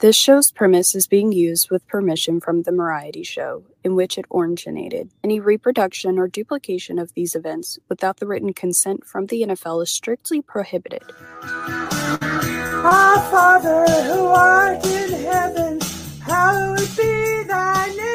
This show's premise is being used with permission from The Variety Show, in which it originated. Any reproduction or duplication of these events without the written consent from the NFL is strictly prohibited. Our Father who art in heaven, hallowed be thy name.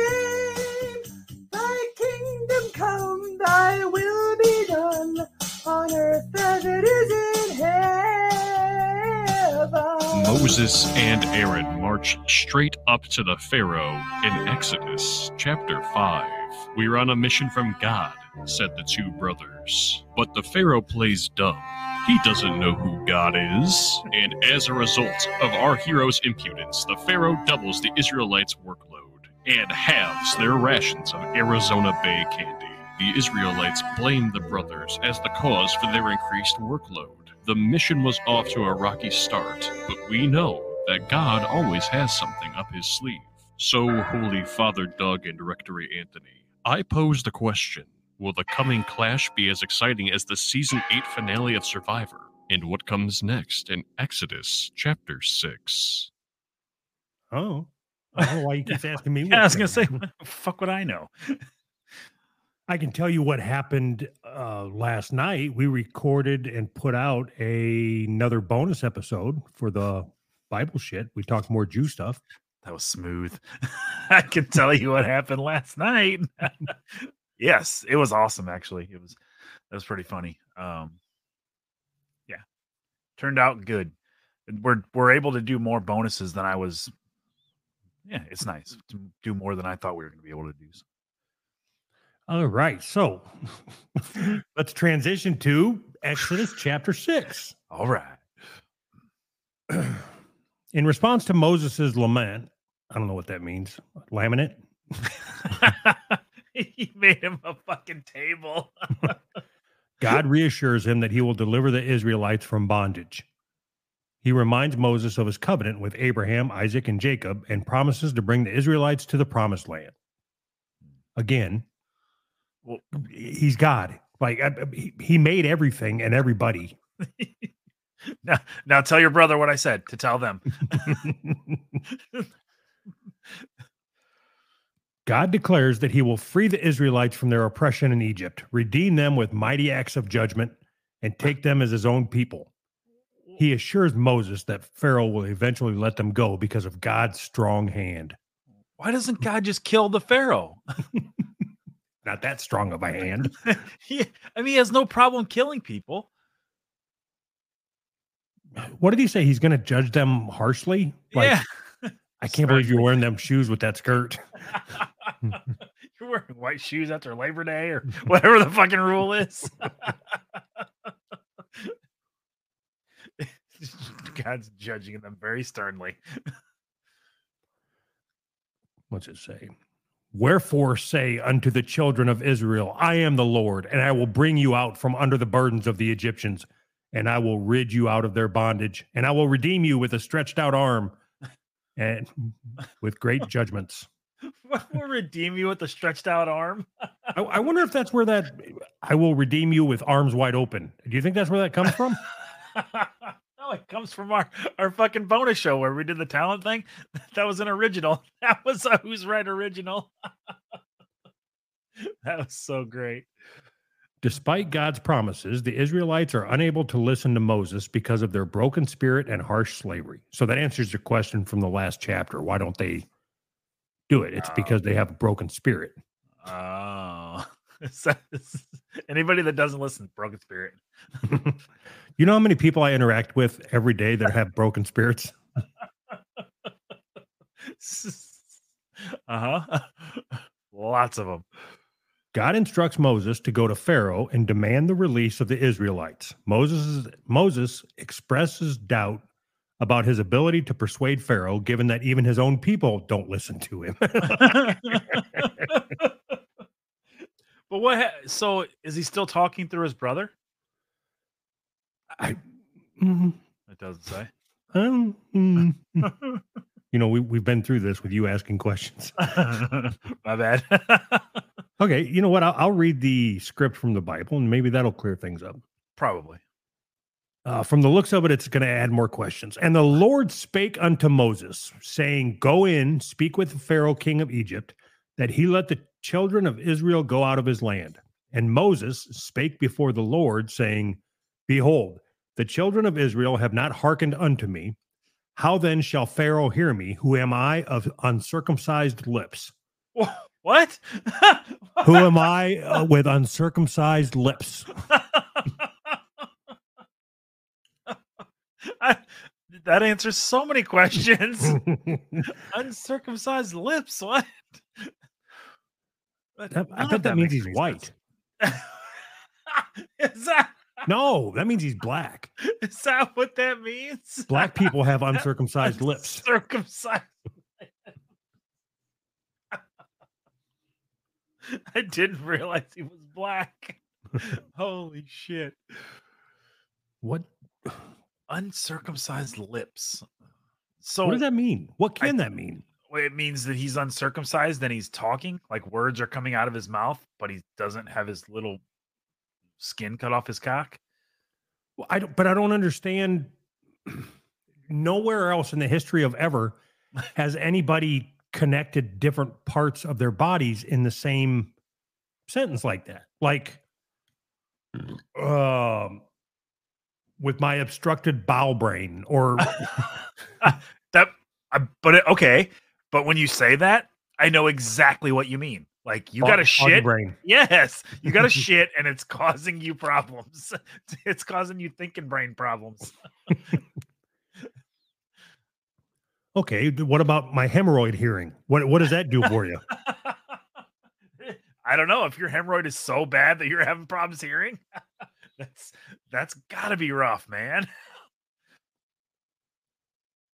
Moses and Aaron march straight up to the Pharaoh in Exodus chapter 5. We're on a mission from God, said the two brothers. But the Pharaoh plays dumb. He doesn't know who God is. And as a result of our hero's impudence, the Pharaoh doubles the Israelites' workload and halves their rations of Arizona Bay candy. The Israelites blame the brothers as the cause for their increased workload. The mission was off to a rocky start, but we know that God always has something up his sleeve. So, Holy Father Doug and Rectory Anthony, I pose the question Will the coming clash be as exciting as the season 8 finale of Survivor? And what comes next in Exodus chapter 6? Oh. I don't know why you keep asking me. Yeah, I was gonna say, going on. what the fuck would I know? I can tell you what happened uh, last night. We recorded and put out a, another bonus episode for the Bible shit. We talked more Jew stuff. That was smooth. I can tell you what happened last night. yes, it was awesome. Actually, it was that was pretty funny. Um, yeah, turned out good. We're we're able to do more bonuses than I was. Yeah, it's nice to do more than I thought we were going to be able to do. So. All right. So let's transition to Exodus chapter 6. All right. In response to Moses' lament, I don't know what that means. Laminate? he made him a fucking table. God reassures him that he will deliver the Israelites from bondage. He reminds Moses of his covenant with Abraham, Isaac, and Jacob and promises to bring the Israelites to the promised land. Again, Well- he's God. Like he, he made everything and everybody. now, now tell your brother what I said to tell them. God declares that he will free the Israelites from their oppression in Egypt, redeem them with mighty acts of judgment, and take them as his own people. He assures Moses that Pharaoh will eventually let them go because of God's strong hand. Why doesn't God just kill the Pharaoh? Not that strong of a hand. he, I mean, he has no problem killing people. What did he say? He's going to judge them harshly? Like, yeah. I can't believe you're wearing them shoes with that skirt. You're wearing white shoes after Labor Day or whatever the fucking rule is. God's judging them very sternly. What's it say? Wherefore say unto the children of Israel, I am the Lord, and I will bring you out from under the burdens of the Egyptians, and I will rid you out of their bondage, and I will redeem you with a stretched out arm and with great judgments. What will redeem you with a stretched out arm? I, I wonder if that's where that I will redeem you with arms wide open. Do you think that's where that comes from? comes from our, our fucking bonus show where we did the talent thing. That was an original. That was a Who's Right original. that was so great. Despite God's promises, the Israelites are unable to listen to Moses because of their broken spirit and harsh slavery. So that answers your question from the last chapter. Why don't they do it? It's because they have a broken spirit. Oh. So- Anybody that doesn't listen, broken spirit. you know how many people I interact with every day that have broken spirits? uh huh. Lots of them. God instructs Moses to go to Pharaoh and demand the release of the Israelites. Moses Moses expresses doubt about his ability to persuade Pharaoh given that even his own people don't listen to him. What? Ha- so is he still talking through his brother? I Mhm. It doesn't say. Um, mm. you know, we, we've been through this with you asking questions. My bad. Okay, you know what? I'll, I'll read the script from the Bible and maybe that'll clear things up. Probably. Uh, from the looks of it, it's going to add more questions. And the Lord spake unto Moses, saying, Go in, speak with Pharaoh, king of Egypt, that he let the children of Israel go out of his land. And Moses spake before the Lord, saying, Behold, the children of Israel have not hearkened unto me. How then shall Pharaoh hear me, who am I of uncircumcised lips? What? Who am I uh, with uncircumcised lips? I, that answers so many questions. Uncircumcised lips. What? But That- I none bet that means he's white. is that No, that means he's black. is that what that means? Black people have uncircumcised lips. Circumcised. I didn't realize he was black. Holy shit. What? Uncircumcised lips. So What does that mean? What I- can that mean? It means that he's uncircumcised and he's talking like words are coming out of his mouth, but he doesn't have his little skin cut off his cock. Well, I don't, but I don't understand. Nowhere else in the history of ever has anybody connected different parts of their bodies in the same sentence like that. Like, um, with my obstructed bowel brain, or That, I, but it, okay, but when you say that, I know exactly what you mean. Like you got a shit. brain. Yes, you got a shit, and it's causing you problems. It's causing you thinking brain problems. Okay, what about my hemorrhoid hearing? What what does that do for you? I don't know if your hemorrhoid is so bad that you're having problems hearing. that's that's got to be rough, man.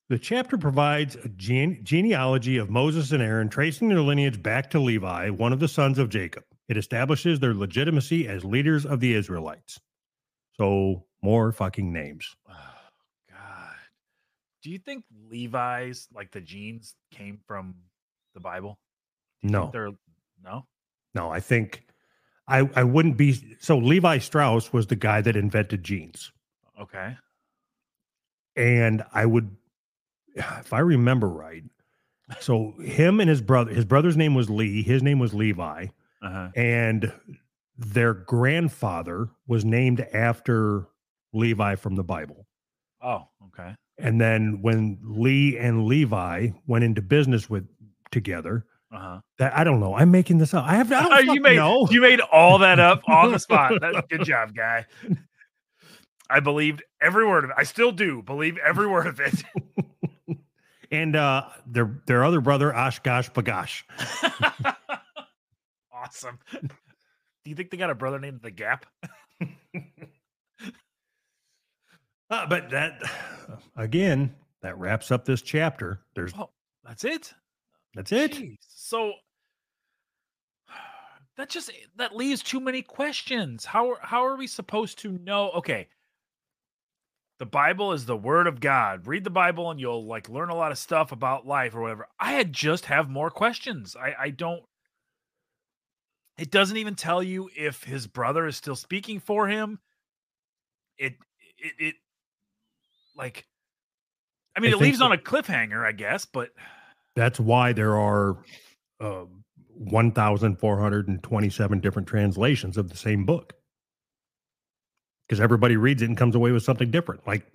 The chapter provides a gene- genealogy of Moses and Aaron, tracing their lineage back to Levi, one of the sons of Jacob. It establishes their legitimacy as leaders of the Israelites. So, more fucking names. Oh God, do you think Levi's like the genes came from the Bible? Do you think No, they're no. no, I think I, I wouldn't be. So, Levi Strauss was the guy that invented jeans. Okay, And I would, if I remember right, so him and his brother, his brother's name was Lee, his name was Levi. uh-huh. and their grandfather was named after Levi from the Bible. Oh, okay. And then when Lee and Levi went into business with together, Uh-huh. that I don't know. I'm making this up. I have I don't Oh, you made know. you made all that up on the spot. That's good job, guy. I believed every word of it. I still do believe every word of it. and uh their their other brother OshKosh B'gosh. awesome. Do you think they got a brother named the Gap? Uh, but that again, that wraps up this chapter. There's Oh, that's it. that's it. Jeez. So that just that leaves too many questions. How how are we supposed to know? Okay. The Bible is the word of God. Read the Bible and you'll like learn a lot of stuff about life or whatever. I had just have more questions. I I don't it doesn't even tell you if his brother is still speaking for him. It it it like I mean I it leaves so. on a cliffhanger, I guess, but That's why there are uh, 1,427 different translations of the same book. Because everybody reads it and comes away with something different. Like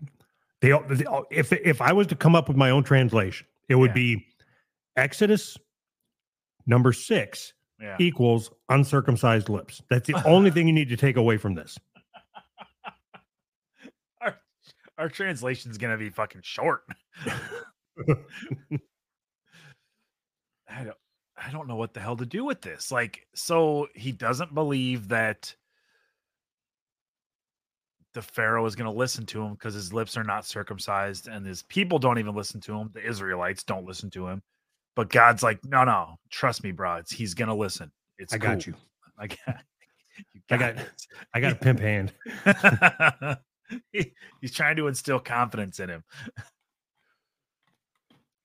they, they if if I was to come up with my own translation, it would Yeah. be Exodus number six yeah. equals uncircumcised lips. That's the only thing you need to take away from this. our our translation's gonna be fucking short. I don't I don't know what the hell to do with this. Like, so he doesn't believe that the Pharaoh is gonna listen to him because his lips are not circumcised, and his people don't even listen to him. The Israelites don't listen to him. But God's like, no, no, trust me, bro. It's he's gonna listen. It's I got you. I got, you I got-. I got a pimp hand. He- He's trying to instill confidence in him.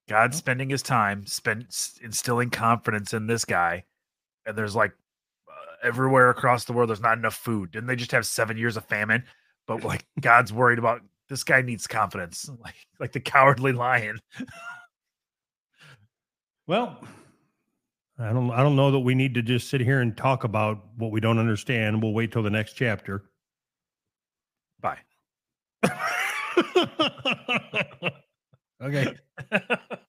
God's spending his time spend instilling confidence in this guy, and there's like uh, everywhere across the world, there's not enough food. Didn't they just have seven years of famine? But like God's worried about this guy needs confidence, like like the cowardly lion. Well, I don't I don't know that we need to just sit here and talk about what we don't understand. We'll wait till the next chapter. Bye. okay.